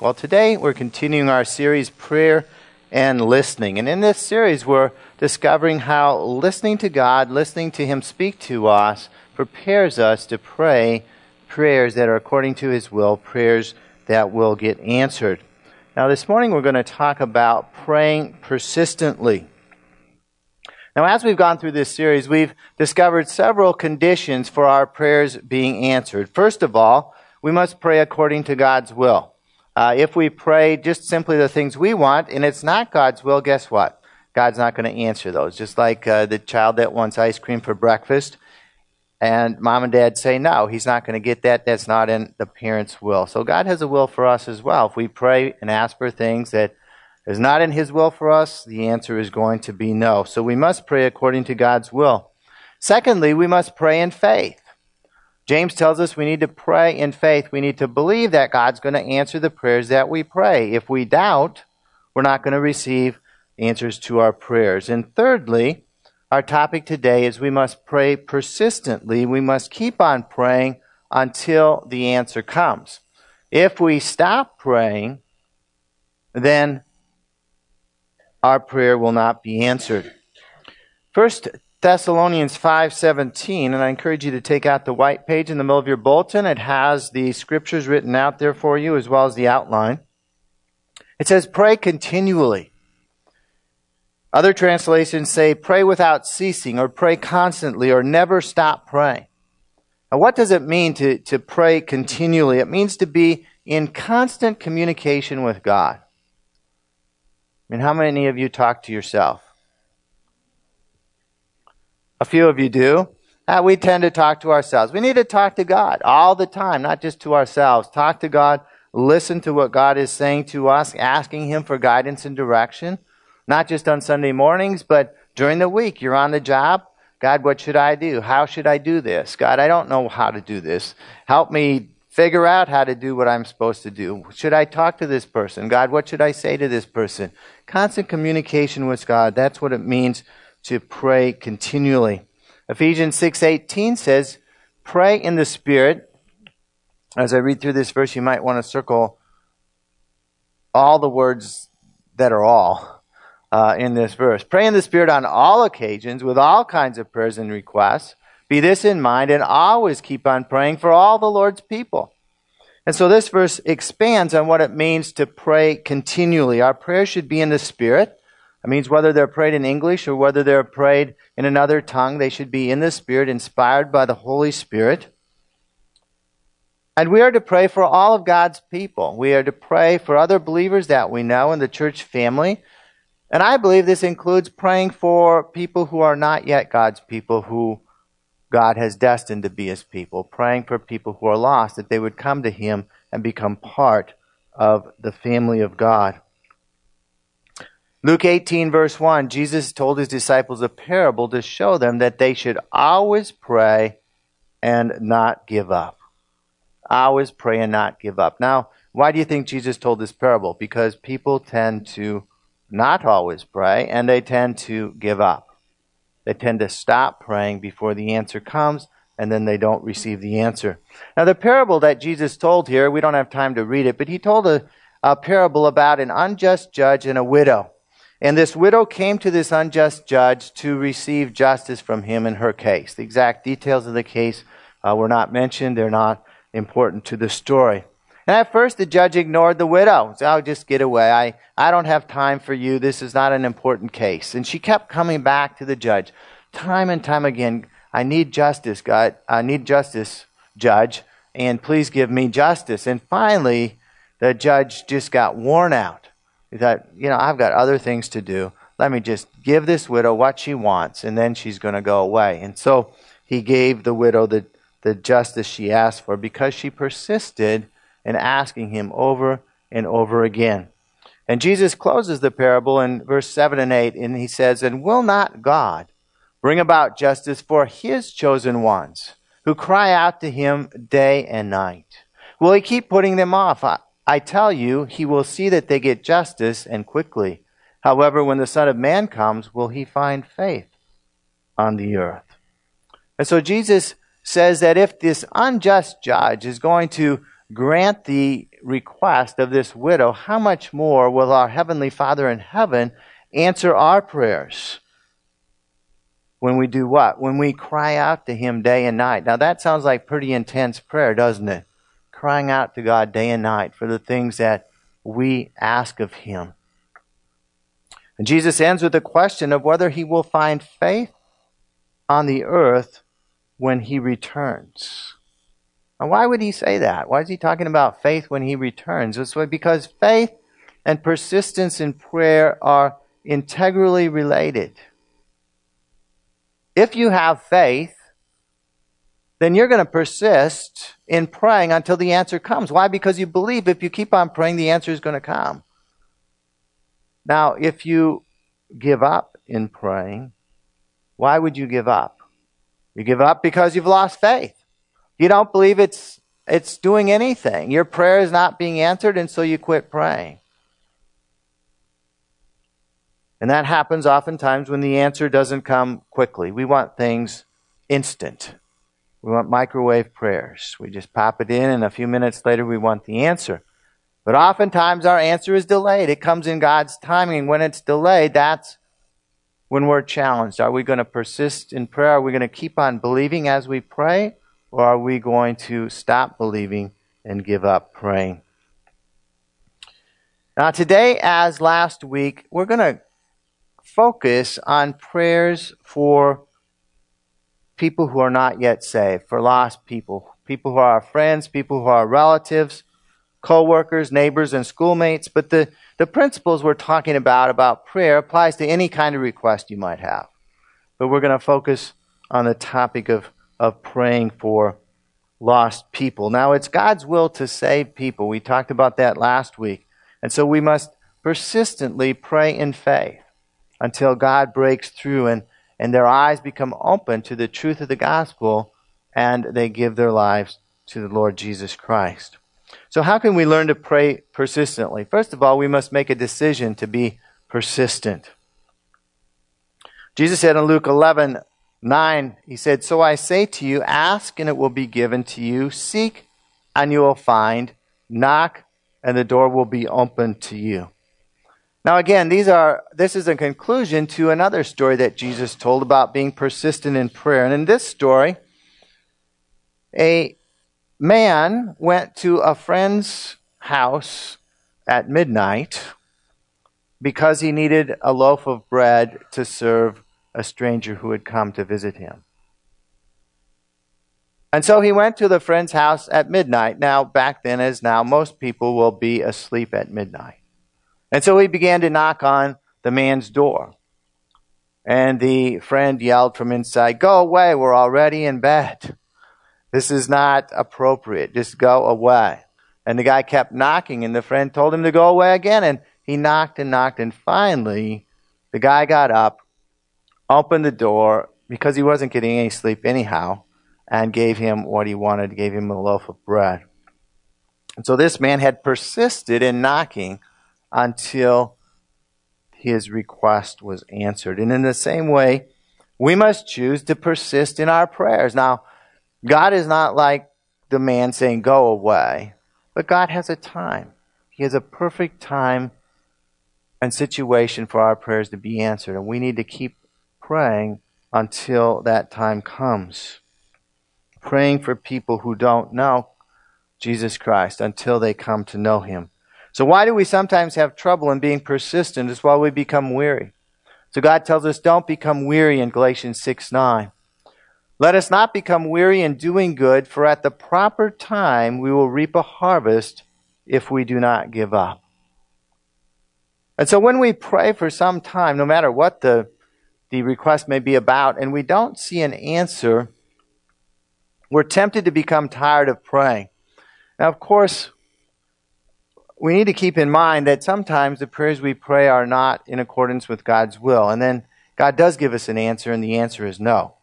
Well, today we're continuing our series, Prayer and Listening. And in this series, we're discovering how listening to God, listening to Him speak to us, prepares us to pray prayers that are according to His will, prayers that will get answered. Now, this morning we're going to talk about praying persistently. Now, as we've gone through this series, we've discovered several conditions for our prayers being answered. First of all, we must pray according to God's will. Uh, if we pray just simply the things we want and it's not God's will, guess what? God's not going to answer those. Just like uh, the child that wants ice cream for breakfast, and mom and dad say no, he's not going to get that. That's not in the parent's will. So God has a will for us as well. If we pray and ask for things that is not in His will for us, the answer is going to be no. So we must pray according to God's will. Secondly, we must pray in faith. James tells us we need to pray in faith. We need to believe that God's going to answer the prayers that we pray. If we doubt, we're not going to receive answers to our prayers. And thirdly, our topic today is we must pray persistently. We must keep on praying until the answer comes. If we stop praying, then our prayer will not be answered. First Thessalonians 5:17 and I encourage you to take out the white page in the middle of your bulletin. It has the scriptures written out there for you as well as the outline. It says pray continually. Other translations say pray without ceasing or pray constantly or never stop praying. Now what does it mean to, to pray continually? It means to be in constant communication with God. I mean, how many of you talk to yourself? A few of you do. Uh, we tend to talk to ourselves. We need to talk to God all the time, not just to ourselves. Talk to God, listen to what God is saying to us, asking Him for guidance and direction, not just on Sunday mornings, but during the week. You're on the job. God, what should I do? How should I do this? God, I don't know how to do this. Help me figure out how to do what I'm supposed to do. Should I talk to this person? God, what should I say to this person? Constant communication with God. That's what it means to pray continually. Ephesians 6:18 says, "Pray in the Spirit." As I read through this verse, you might want to circle all the words that are all uh, in this verse. Pray in the Spirit on all occasions with all kinds of prayers and requests. Be this in mind and always keep on praying for all the Lord's people. And so this verse expands on what it means to pray continually. Our prayer should be in the Spirit. It means whether they're prayed in English or whether they're prayed in another tongue, they should be in the Spirit, inspired by the Holy Spirit. And we are to pray for all of God's people. We are to pray for other believers that we know in the church family. And I believe this includes praying for people who are not yet God's people, who God has destined to be his people. Praying for people who are lost, that they would come to him and become part of the family of God. Luke 18, verse 1, Jesus told his disciples a parable to show them that they should always pray and not give up. Always pray and not give up. Now, why do you think Jesus told this parable? Because people tend to not always pray and they tend to give up. They tend to stop praying before the answer comes and then they don't receive the answer. Now, the parable that Jesus told here, we don't have time to read it, but he told a, a parable about an unjust judge and a widow. And this widow came to this unjust judge to receive justice from him in her case. The exact details of the case uh, were not mentioned, they're not important to the story. And at first, the judge ignored the widow. So, I'll just get away. I, I don't have time for you. This is not an important case. And she kept coming back to the judge time and time again. I need justice, God. I need justice, judge. And please give me justice. And finally, the judge just got worn out. He thought, you know, I've got other things to do. Let me just give this widow what she wants, and then she's going to go away. And so he gave the widow the, the justice she asked for because she persisted in asking him over and over again. And Jesus closes the parable in verse 7 and 8, and he says, And will not God bring about justice for his chosen ones who cry out to him day and night? Will he keep putting them off? I tell you, he will see that they get justice and quickly. However, when the Son of Man comes, will he find faith on the earth? And so Jesus says that if this unjust judge is going to grant the request of this widow, how much more will our Heavenly Father in heaven answer our prayers? When we do what? When we cry out to Him day and night. Now that sounds like pretty intense prayer, doesn't it? Crying out to God day and night for the things that we ask of Him. And Jesus ends with the question of whether He will find faith on the earth when He returns. Now, why would he say that? Why is he talking about faith when he returns? It's because faith and persistence in prayer are integrally related. If you have faith, then you're going to persist in praying until the answer comes. Why? Because you believe if you keep on praying, the answer is going to come. Now, if you give up in praying, why would you give up? You give up because you've lost faith. You don't believe it's, it's doing anything. Your prayer is not being answered, and so you quit praying. And that happens oftentimes when the answer doesn't come quickly. We want things instant. We want microwave prayers. We just pop it in, and a few minutes later, we want the answer. But oftentimes, our answer is delayed. It comes in God's timing. When it's delayed, that's when we're challenged. Are we going to persist in prayer? Are we going to keep on believing as we pray? Or are we going to stop believing and give up praying? Now, today, as last week, we're going to focus on prayers for people who are not yet saved, for lost people, people who are our friends, people who are relatives, co workers, neighbors, and schoolmates. But the, the principles we're talking about, about prayer, applies to any kind of request you might have. But we're going to focus on the topic of of praying for lost people. Now, it's God's will to save people. We talked about that last week. And so we must persistently pray in faith until God breaks through and, and their eyes become open to the truth of the gospel and they give their lives to the Lord Jesus Christ. So, how can we learn to pray persistently? First of all, we must make a decision to be persistent. Jesus said in Luke 11, 9, he said, So I say to you, ask and it will be given to you, seek and you will find, knock and the door will be opened to you. Now again, these are this is a conclusion to another story that Jesus told about being persistent in prayer. And in this story, a man went to a friend's house at midnight because he needed a loaf of bread to serve a stranger who had come to visit him. And so he went to the friend's house at midnight. Now, back then, as now, most people will be asleep at midnight. And so he began to knock on the man's door. And the friend yelled from inside, Go away, we're already in bed. This is not appropriate. Just go away. And the guy kept knocking, and the friend told him to go away again. And he knocked and knocked, and finally, the guy got up opened the door because he wasn't getting any sleep anyhow and gave him what he wanted, gave him a loaf of bread. And so this man had persisted in knocking until his request was answered. And in the same way, we must choose to persist in our prayers. Now, God is not like the man saying, go away, but God has a time. He has a perfect time and situation for our prayers to be answered. And we need to keep praying until that time comes. Praying for people who don't know Jesus Christ until they come to know Him. So, why do we sometimes have trouble in being persistent? It's why we become weary. So, God tells us, don't become weary in Galatians 6 9. Let us not become weary in doing good, for at the proper time we will reap a harvest if we do not give up. And so, when we pray for some time, no matter what the the request may be about, and we don't see an answer, we're tempted to become tired of praying. Now, of course, we need to keep in mind that sometimes the prayers we pray are not in accordance with God's will. And then God does give us an answer, and the answer is no.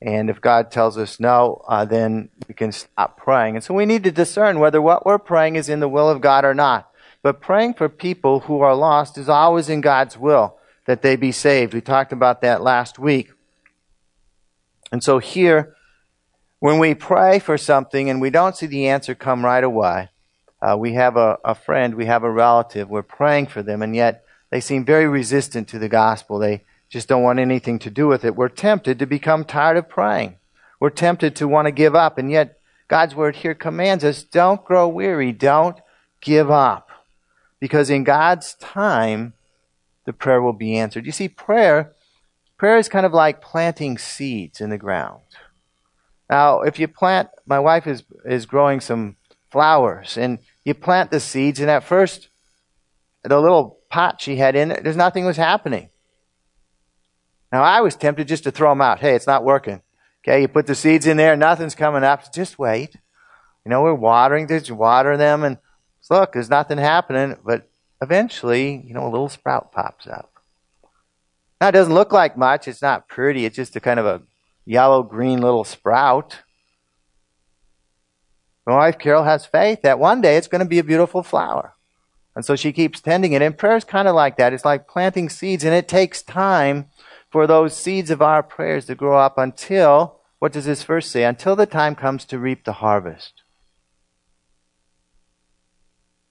And if God tells us no, uh, then we can stop praying. And so we need to discern whether what we're praying is in the will of God or not. But praying for people who are lost is always in God's will that they be saved. We talked about that last week. And so here, when we pray for something and we don't see the answer come right away, uh, we have a, a friend, we have a relative, we're praying for them, and yet they seem very resistant to the gospel. They just don't want anything to do with it. We're tempted to become tired of praying. We're tempted to want to give up, and yet God's word here commands us don't grow weary, don't give up. Because in God's time, the prayer will be answered. You see, prayer, prayer is kind of like planting seeds in the ground. Now, if you plant, my wife is, is growing some flowers, and you plant the seeds, and at first, the little pot she had in it, there's nothing was happening. Now, I was tempted just to throw them out. Hey, it's not working. Okay, you put the seeds in there, nothing's coming up. Just wait. You know, we're watering, just water them, and look, there's nothing happening. But eventually, you know, a little sprout pops up. Now, it doesn't look like much. It's not pretty. It's just a kind of a yellow green little sprout. My wife Carol has faith that one day it's going to be a beautiful flower. And so she keeps tending it. And prayer is kind of like that. It's like planting seeds, and it takes time for those seeds of our prayers to grow up until, what does this verse say? Until the time comes to reap the harvest.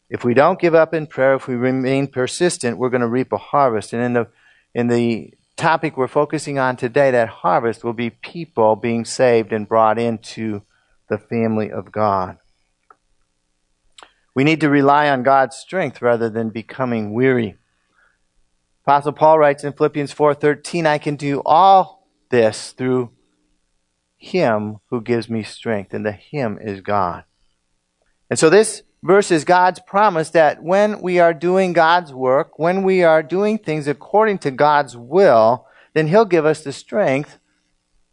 If we don't give up in prayer, if we remain persistent, we're going to reap a harvest. And in the, in the topic we're focusing on today, that harvest will be people being saved and brought into the family of God. We need to rely on God's strength rather than becoming weary. Apostle Paul writes in Philippians 4:13, I can do all this through him who gives me strength, and the him is God. And so this verse is God's promise that when we are doing God's work, when we are doing things according to God's will, then he'll give us the strength.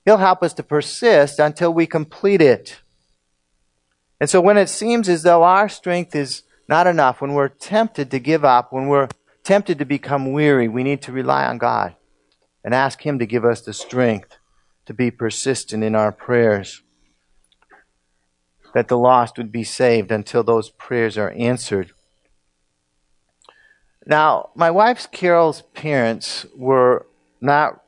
He'll help us to persist until we complete it. And so when it seems as though our strength is not enough, when we're tempted to give up, when we're tempted to become weary, we need to rely on God and ask Him to give us the strength to be persistent in our prayers. That the lost would be saved until those prayers are answered. Now, my wife's Carol's parents were not,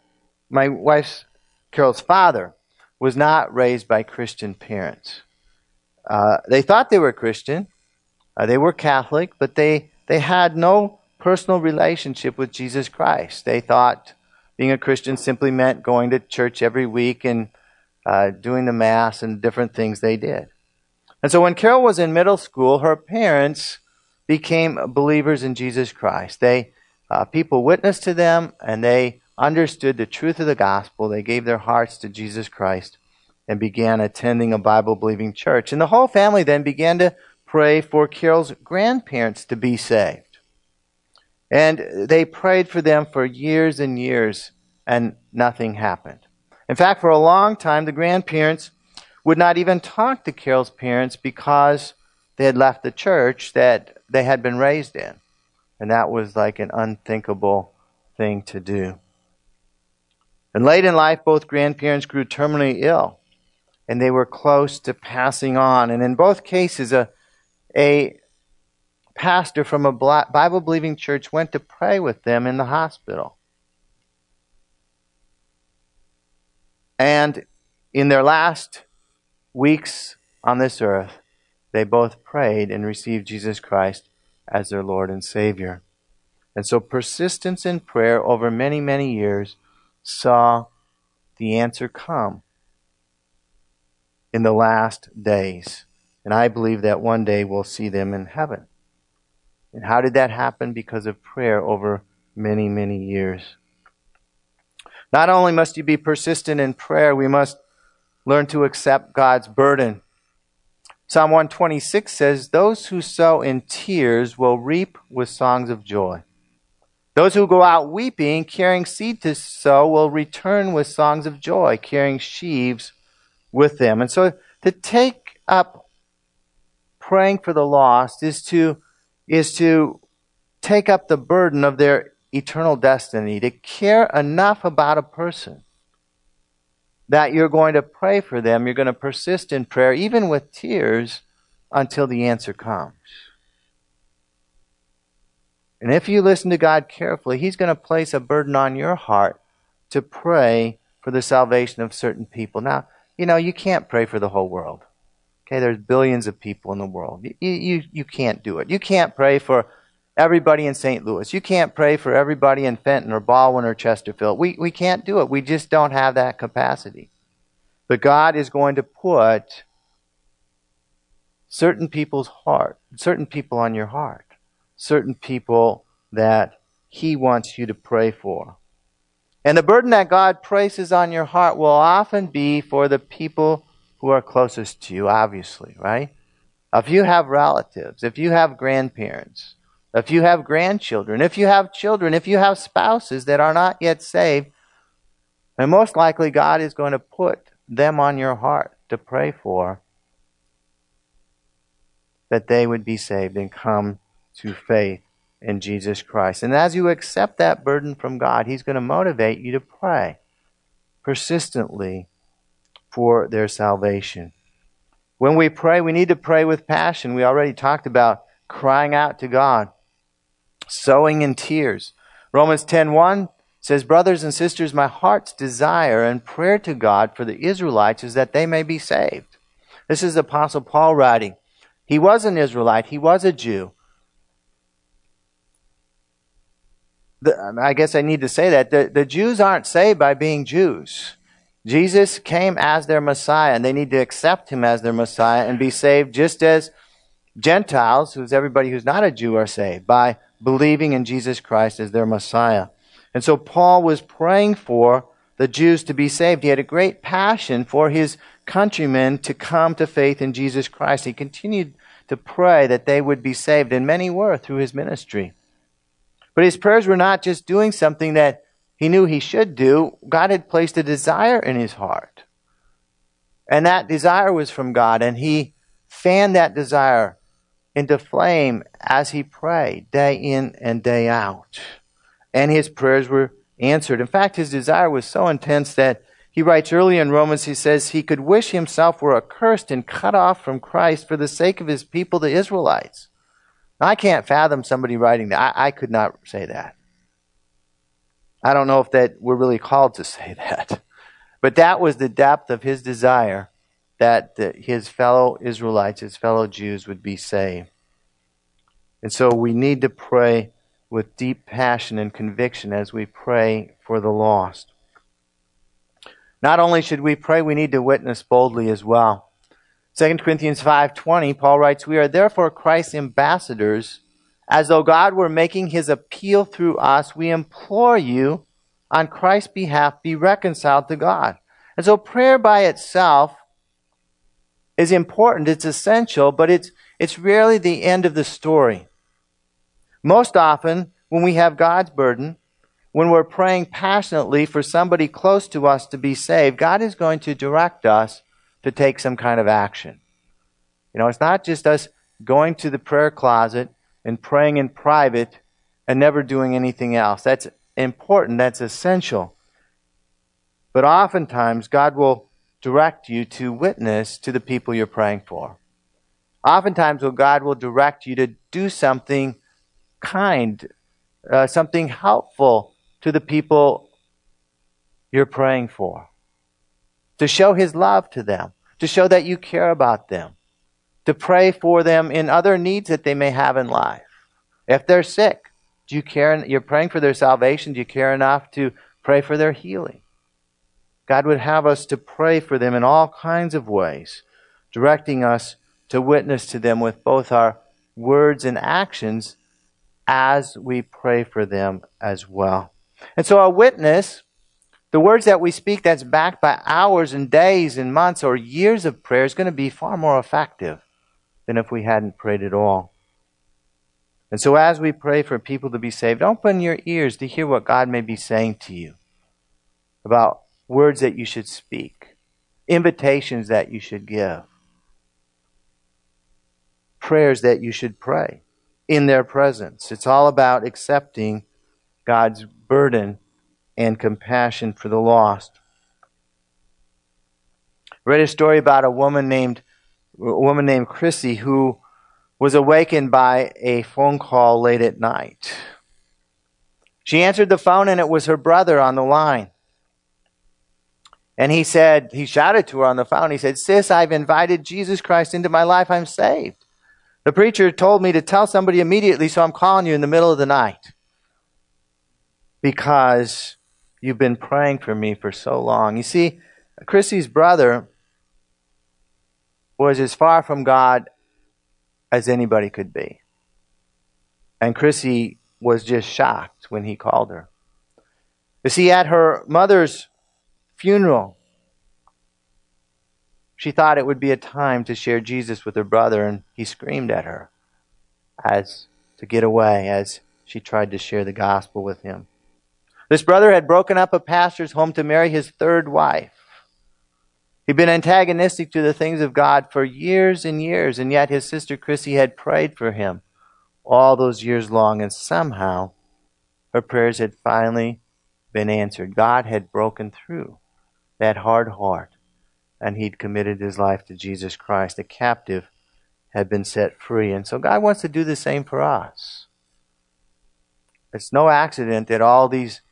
my wife's Carol's father was not raised by Christian parents. Uh, they thought they were Christian, uh, they were Catholic, but they, they had no personal relationship with Jesus Christ. They thought being a Christian simply meant going to church every week and uh, doing the Mass and different things they did. And so when Carol was in middle school, her parents became believers in Jesus Christ. They uh, people witnessed to them and they understood the truth of the gospel. They gave their hearts to Jesus Christ and began attending a Bible believing church. And the whole family then began to pray for Carol's grandparents to be saved. And they prayed for them for years and years, and nothing happened. In fact, for a long time, the grandparents would not even talk to Carol's parents because they had left the church that they had been raised in. And that was like an unthinkable thing to do. And late in life, both grandparents grew terminally ill, and they were close to passing on. And in both cases, a, a pastor from a Bible believing church went to pray with them in the hospital. And in their last weeks on this earth, they both prayed and received Jesus Christ as their Lord and Savior. And so persistence in prayer over many, many years saw the answer come in the last days. And I believe that one day we'll see them in heaven. And how did that happen? Because of prayer over many, many years. Not only must you be persistent in prayer, we must learn to accept God's burden. Psalm 126 says, Those who sow in tears will reap with songs of joy. Those who go out weeping, carrying seed to sow, will return with songs of joy, carrying sheaves with them. And so to take up praying for the lost is to is to take up the burden of their eternal destiny, to care enough about a person that you're going to pray for them, you're going to persist in prayer, even with tears, until the answer comes. And if you listen to God carefully, He's going to place a burden on your heart to pray for the salvation of certain people. Now, you know, you can't pray for the whole world. Okay, there's billions of people in the world. You, you, you can't do it. You can't pray for everybody in St. Louis. You can't pray for everybody in Fenton or Ballwin or Chesterfield. We, we can't do it. We just don't have that capacity. But God is going to put certain people's heart, certain people on your heart, certain people that He wants you to pray for. And the burden that God places on your heart will often be for the people who are closest to you, obviously, right? If you have relatives, if you have grandparents, if you have grandchildren, if you have children, if you have spouses that are not yet saved, and most likely God is going to put them on your heart to pray for that they would be saved and come to faith in Jesus Christ. And as you accept that burden from God, He's going to motivate you to pray persistently for their salvation. When we pray, we need to pray with passion. We already talked about crying out to God, sowing in tears. Romans 10:1 says, "Brothers and sisters, my heart's desire and prayer to God for the Israelites is that they may be saved." This is Apostle Paul writing. He was an Israelite, he was a Jew. The, I guess I need to say that the, the Jews aren't saved by being Jews. Jesus came as their Messiah, and they need to accept him as their Messiah and be saved just as Gentiles, who's everybody who's not a Jew, are saved by believing in Jesus Christ as their Messiah. And so Paul was praying for the Jews to be saved. He had a great passion for his countrymen to come to faith in Jesus Christ. He continued to pray that they would be saved, and many were through his ministry. But his prayers were not just doing something that he knew he should do, God had placed a desire in his heart. And that desire was from God, and he fanned that desire into flame as he prayed, day in and day out. And his prayers were answered. In fact, his desire was so intense that he writes early in Romans, he says, he could wish himself were accursed and cut off from Christ for the sake of his people, the Israelites. Now, I can't fathom somebody writing that. I, I could not say that. I don't know if that we're really called to say that. But that was the depth of his desire that the, his fellow Israelites, his fellow Jews would be saved. And so we need to pray with deep passion and conviction as we pray for the lost. Not only should we pray, we need to witness boldly as well. 2 Corinthians 5:20 Paul writes, "We are therefore Christ's ambassadors, as though God were making his appeal through us, we implore you on Christ's behalf be reconciled to God. And so prayer by itself is important, it's essential, but it's, it's rarely the end of the story. Most often, when we have God's burden, when we're praying passionately for somebody close to us to be saved, God is going to direct us to take some kind of action. You know, it's not just us going to the prayer closet and praying in private and never doing anything else. That's important, that's essential. But oftentimes, God will direct you to witness to the people you're praying for. Oftentimes, God will direct you to do something kind, uh, something helpful to the people you're praying for. To show His love to them, to show that you care about them to pray for them in other needs that they may have in life. If they're sick, do you care? You're praying for their salvation. Do you care enough to pray for their healing? God would have us to pray for them in all kinds of ways, directing us to witness to them with both our words and actions as we pray for them as well. And so, a witness, the words that we speak that's backed by hours and days and months or years of prayer, is going to be far more effective than if we hadn't prayed at all. And so, as we pray for people to be saved, open your ears to hear what God may be saying to you about words that you should speak, invitations that you should give, prayers that you should pray in their presence. It's all about accepting God's burden and compassion for the lost. I read a story about a woman named a woman named Chrissy who was awakened by a phone call late at night. She answered the phone and it was her brother on the line. And he said, he shouted to her on the phone. He said, Sis, I've invited Jesus Christ into my life. I'm saved. The preacher told me to tell somebody immediately, so I'm calling you in the middle of the night. Because you've been praying for me for so long. You see, Chrissy's brother was as far from God as anybody could be. And Chrissy was just shocked when he called her. You see, at her mother's funeral, she thought it would be a time to share Jesus with her brother, and he screamed at her as to get away as she tried to share the gospel with him. This brother had broken up a pastor's home to marry his third wife. He'd been antagonistic to the things of God for years and years, and yet his sister Chrissy had prayed for him all those years long, and somehow her prayers had finally been answered. God had broken through that hard heart, and he'd committed his life to Jesus Christ. The captive had been set free, and so God wants to do the same for us. It's no accident that all these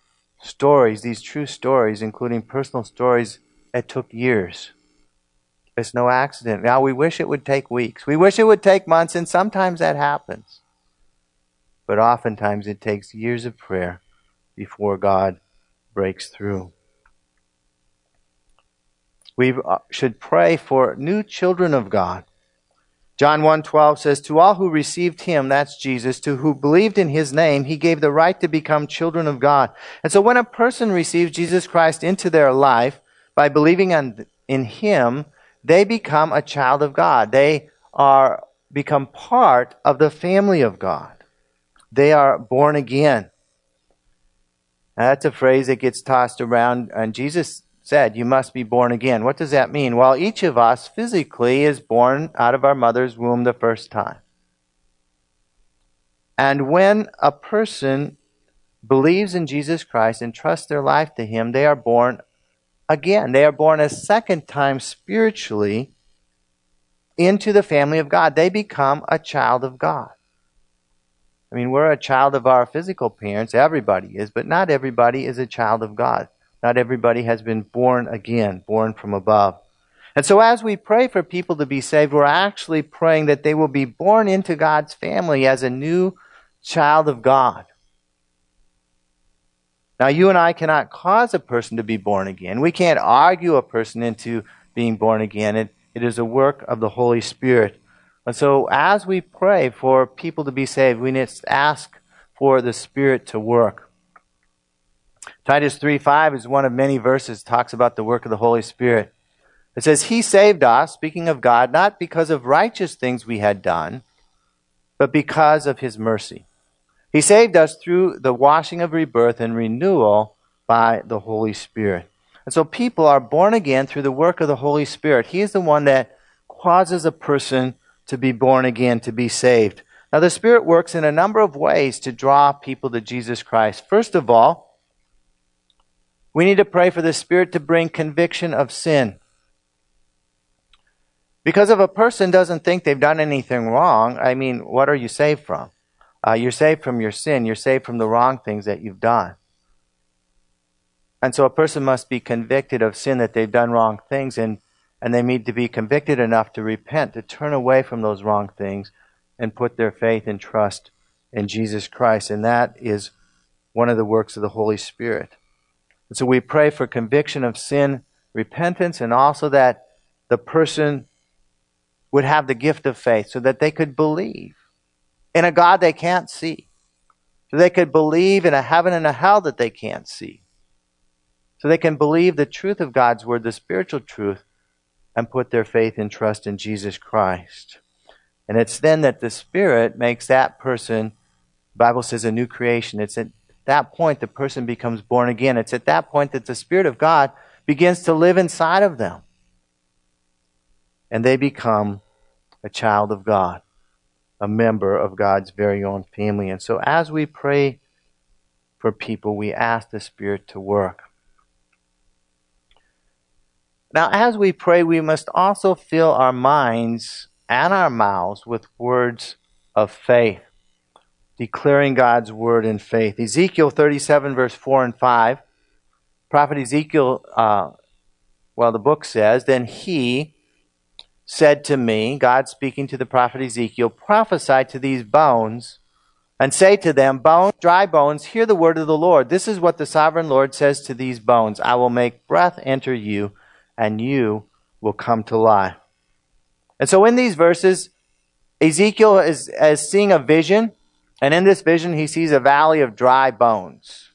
stories, these true stories, including personal stories it took years. It's no accident. Now, we wish it would take weeks. We wish it would take months, and sometimes that happens. But oftentimes it takes years of prayer before God breaks through. We uh, should pray for new children of God. John 1:12 says to all who received him that's Jesus to who believed in his name he gave the right to become children of God. And so when a person receives Jesus Christ into their life by believing in him they become a child of God. They are become part of the family of God. They are born again. Now, that's a phrase that gets tossed around, and Jesus said, You must be born again. What does that mean? Well, each of us physically is born out of our mother's womb the first time. And when a person believes in Jesus Christ and trusts their life to Him, they are born again. They are born a second time spiritually into the family of God. They become a child of God. I mean, we're a child of our physical parents. Everybody is, but not everybody is a child of God. Not everybody has been born again, born from above. And so as we pray for people to be saved, we're actually praying that they will be born into God's family as a new child of God. Now, you and I cannot cause a person to be born again. We can't argue a person into being born again. It, it is a work of the Holy Spirit. And so, as we pray for people to be saved, we need to ask for the Spirit to work. Titus 3 5 is one of many verses talks about the work of the Holy Spirit. It says, He saved us, speaking of God, not because of righteous things we had done, but because of His mercy. He saved us through the washing of rebirth and renewal by the Holy Spirit. And so people are born again through the work of the Holy Spirit. He is the one that causes a person to be born again, to be saved. Now, the Spirit works in a number of ways to draw people to Jesus Christ. First of all, we need to pray for the Spirit to bring conviction of sin. Because if a person doesn't think they've done anything wrong, I mean, what are you saved from? Uh, you're saved from your sin. You're saved from the wrong things that you've done. And so a person must be convicted of sin that they've done wrong things and and they need to be convicted enough to repent, to turn away from those wrong things, and put their faith and trust in Jesus Christ. And that is one of the works of the Holy Spirit. And so we pray for conviction of sin, repentance, and also that the person would have the gift of faith so that they could believe in a God they can't see. So they could believe in a heaven and a hell that they can't see. So they can believe the truth of God's word, the spiritual truth, and put their faith and trust in Jesus Christ. And it's then that the Spirit makes that person, Bible says, a new creation. It's at that point the person becomes born again. It's at that point that the Spirit of God begins to live inside of them. And they become a child of God, a member of God's very own family. And so as we pray for people, we ask the Spirit to work. Now, as we pray, we must also fill our minds and our mouths with words of faith, declaring God's word in faith. Ezekiel 37, verse 4 and 5. Prophet Ezekiel uh, well, the book says, then he said to me, God speaking to the prophet Ezekiel, prophesy to these bones and say to them, Bones, dry bones, hear the word of the Lord. This is what the sovereign Lord says to these bones I will make breath enter you, and you will come to life. And so in these verses, Ezekiel is, is seeing a vision, and in this vision, he sees a valley of dry bones,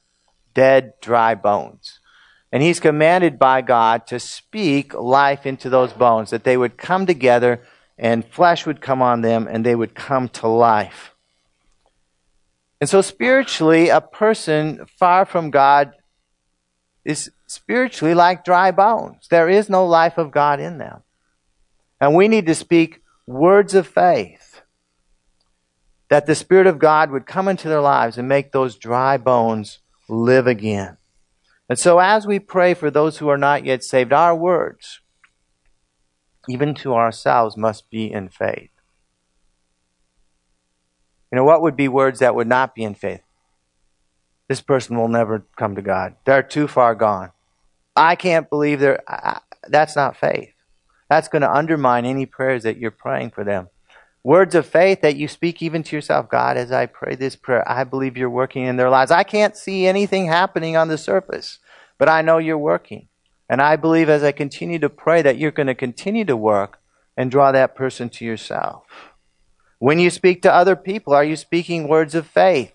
dead, dry bones. And he's commanded by God to speak life into those bones, that they would come together and flesh would come on them and they would come to life. And so, spiritually, a person far from God is spiritually like dry bones. There is no life of God in them. And we need to speak words of faith that the Spirit of God would come into their lives and make those dry bones live again. And so, as we pray for those who are not yet saved, our words, even to ourselves, must be in faith. You know, what would be words that would not be in faith? This person will never come to God. They're too far gone. I can't believe they're. I, that's not faith. That's going to undermine any prayers that you're praying for them. Words of faith that you speak even to yourself. God, as I pray this prayer, I believe you're working in their lives. I can't see anything happening on the surface, but I know you're working. And I believe as I continue to pray that you're going to continue to work and draw that person to yourself. When you speak to other people, are you speaking words of faith?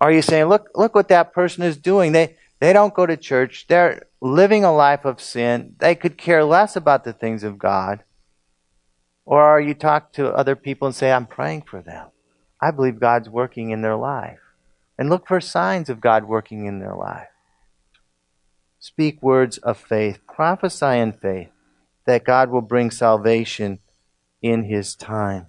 Are you saying, look, look what that person is doing? They, they don't go to church. They're living a life of sin. They could care less about the things of God. Or you talk to other people and say, I'm praying for them. I believe God's working in their life. And look for signs of God working in their life. Speak words of faith. Prophesy in faith that God will bring salvation in his time.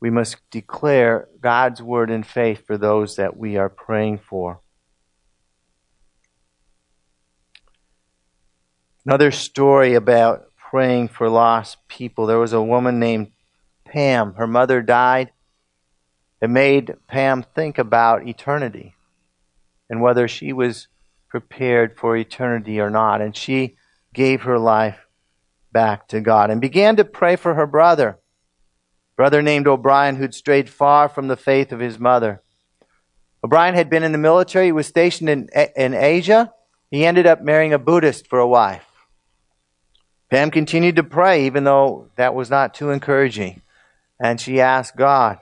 We must declare God's word in faith for those that we are praying for. Another story about praying for lost people. There was a woman named Pam. Her mother died. It made Pam think about eternity and whether she was prepared for eternity or not. And she gave her life back to God and began to pray for her brother, brother named O'Brien, who'd strayed far from the faith of his mother. O'Brien had been in the military. He was stationed in, in Asia. He ended up marrying a Buddhist for a wife. Pam continued to pray, even though that was not too encouraging. And she asked God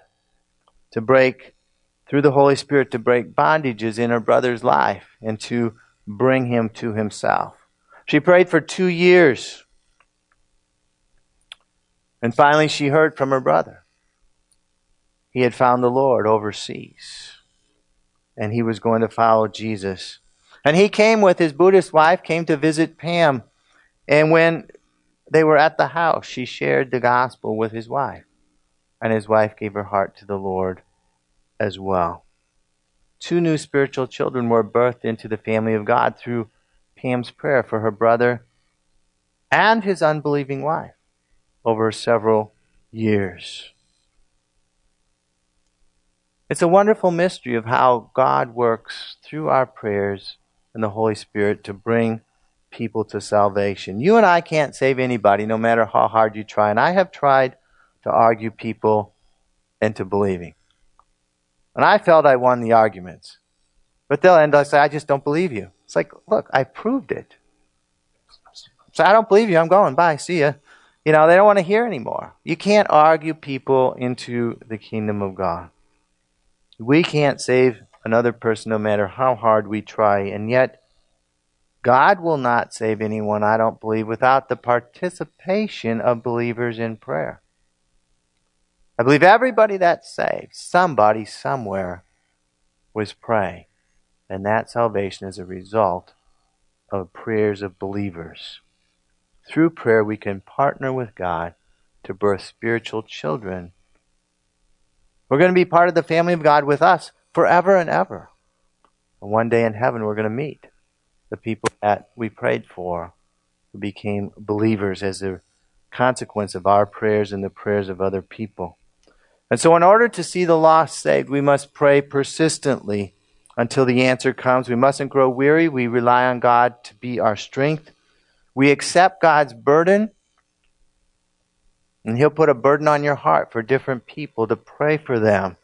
to break, through the Holy Spirit, to break bondages in her brother's life and to bring him to himself. She prayed for two years. And finally, she heard from her brother. He had found the Lord overseas, and he was going to follow Jesus. And he came with his Buddhist wife, came to visit Pam. And when they were at the house, she shared the gospel with his wife. And his wife gave her heart to the Lord as well. Two new spiritual children were birthed into the family of God through Pam's prayer for her brother and his unbelieving wife over several years. It's a wonderful mystery of how God works through our prayers and the Holy Spirit to bring people to salvation. You and I can't save anybody no matter how hard you try. And I have tried to argue people into believing. And I felt I won the arguments. But they'll end up say, I just don't believe you. It's like, look, I proved it. So I don't believe you. I'm going. Bye. See ya. You know, they don't want to hear anymore. You can't argue people into the kingdom of God. We can't save another person no matter how hard we try. And yet, God will not save anyone, I don't believe, without the participation of believers in prayer. I believe everybody that's saved, somebody somewhere was praying. And that salvation is a result of prayers of believers. Through prayer, we can partner with God to birth spiritual children. We're going to be part of the family of God with us forever and ever. And one day in heaven, we're going to meet the people that we prayed for who became believers as a consequence of our prayers and the prayers of other people. And so, in order to see the lost saved, we must pray persistently until the answer comes. We mustn't grow weary. We rely on God to be our strength. We accept God's burden. And He'll put a burden on your heart for different people to pray for them.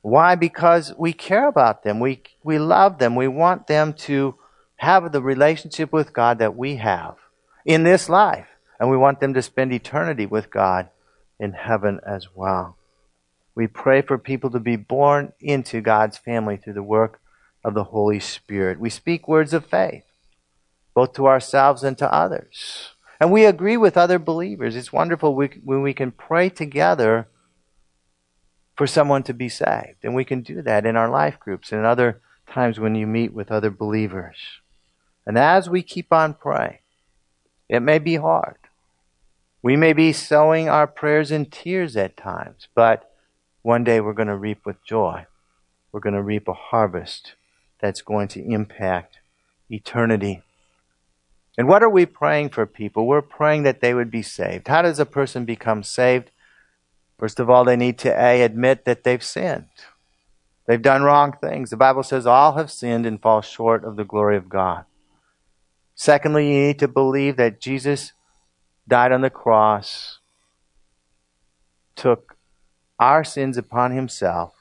Why? Because we care about them. We, we love them. We want them to have the relationship with God that we have in this life. And we want them to spend eternity with God in heaven as well. We pray for people to be born into God's family through the work of the Holy Spirit. We speak words of faith, both to ourselves and to others. And we agree with other believers. It's wonderful when we can pray together for someone to be saved. And we can do that in our life groups and other times when you meet with other believers. And as we keep on praying, it may be hard. We may be sowing our prayers in tears at times, but one day we're going to reap with joy. We're going to reap a harvest that's going to impact eternity. And what are we praying for people? We're praying that they would be saved. How does a person become saved? First of all, they need to A, admit that they've sinned. They've done wrong things. The Bible says all have sinned and fall short of the glory of God. Secondly, you need to believe that Jesus died on the cross, took our sins upon himself,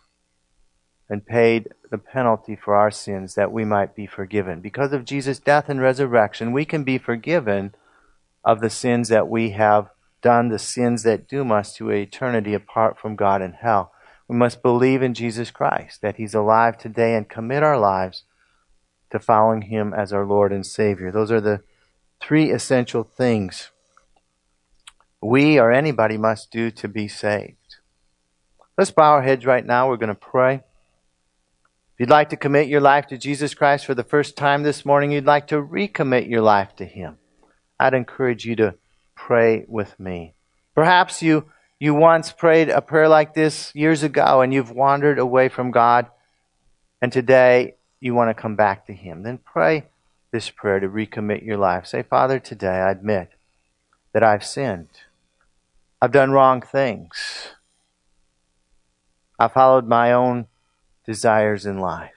and paid the penalty for our sins that we might be forgiven. Because of Jesus' death and resurrection, we can be forgiven of the sins that we have done the sins that doom us to eternity apart from God in hell. We must believe in Jesus Christ, that He's alive today, and commit our lives to following Him as our Lord and Savior. Those are the three essential things we or anybody must do to be saved. Let's bow our heads right now. We're going to pray. If you'd like to commit your life to Jesus Christ for the first time this morning, you'd like to recommit your life to Him, I'd encourage you to pray with me. Perhaps you, you once prayed a prayer like this years ago and you've wandered away from God, and today you want to come back to Him. Then pray this prayer to recommit your life. Say, Father, today I admit that I've sinned. I've done wrong things. I followed my own desires in life.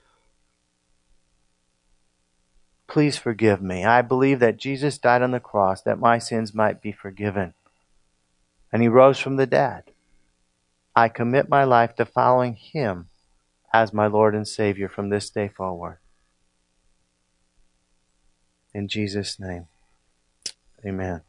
Please forgive me. I believe that Jesus died on the cross that my sins might be forgiven. And he rose from the dead. I commit my life to following him as my Lord and Savior from this day forward. In Jesus' name, amen.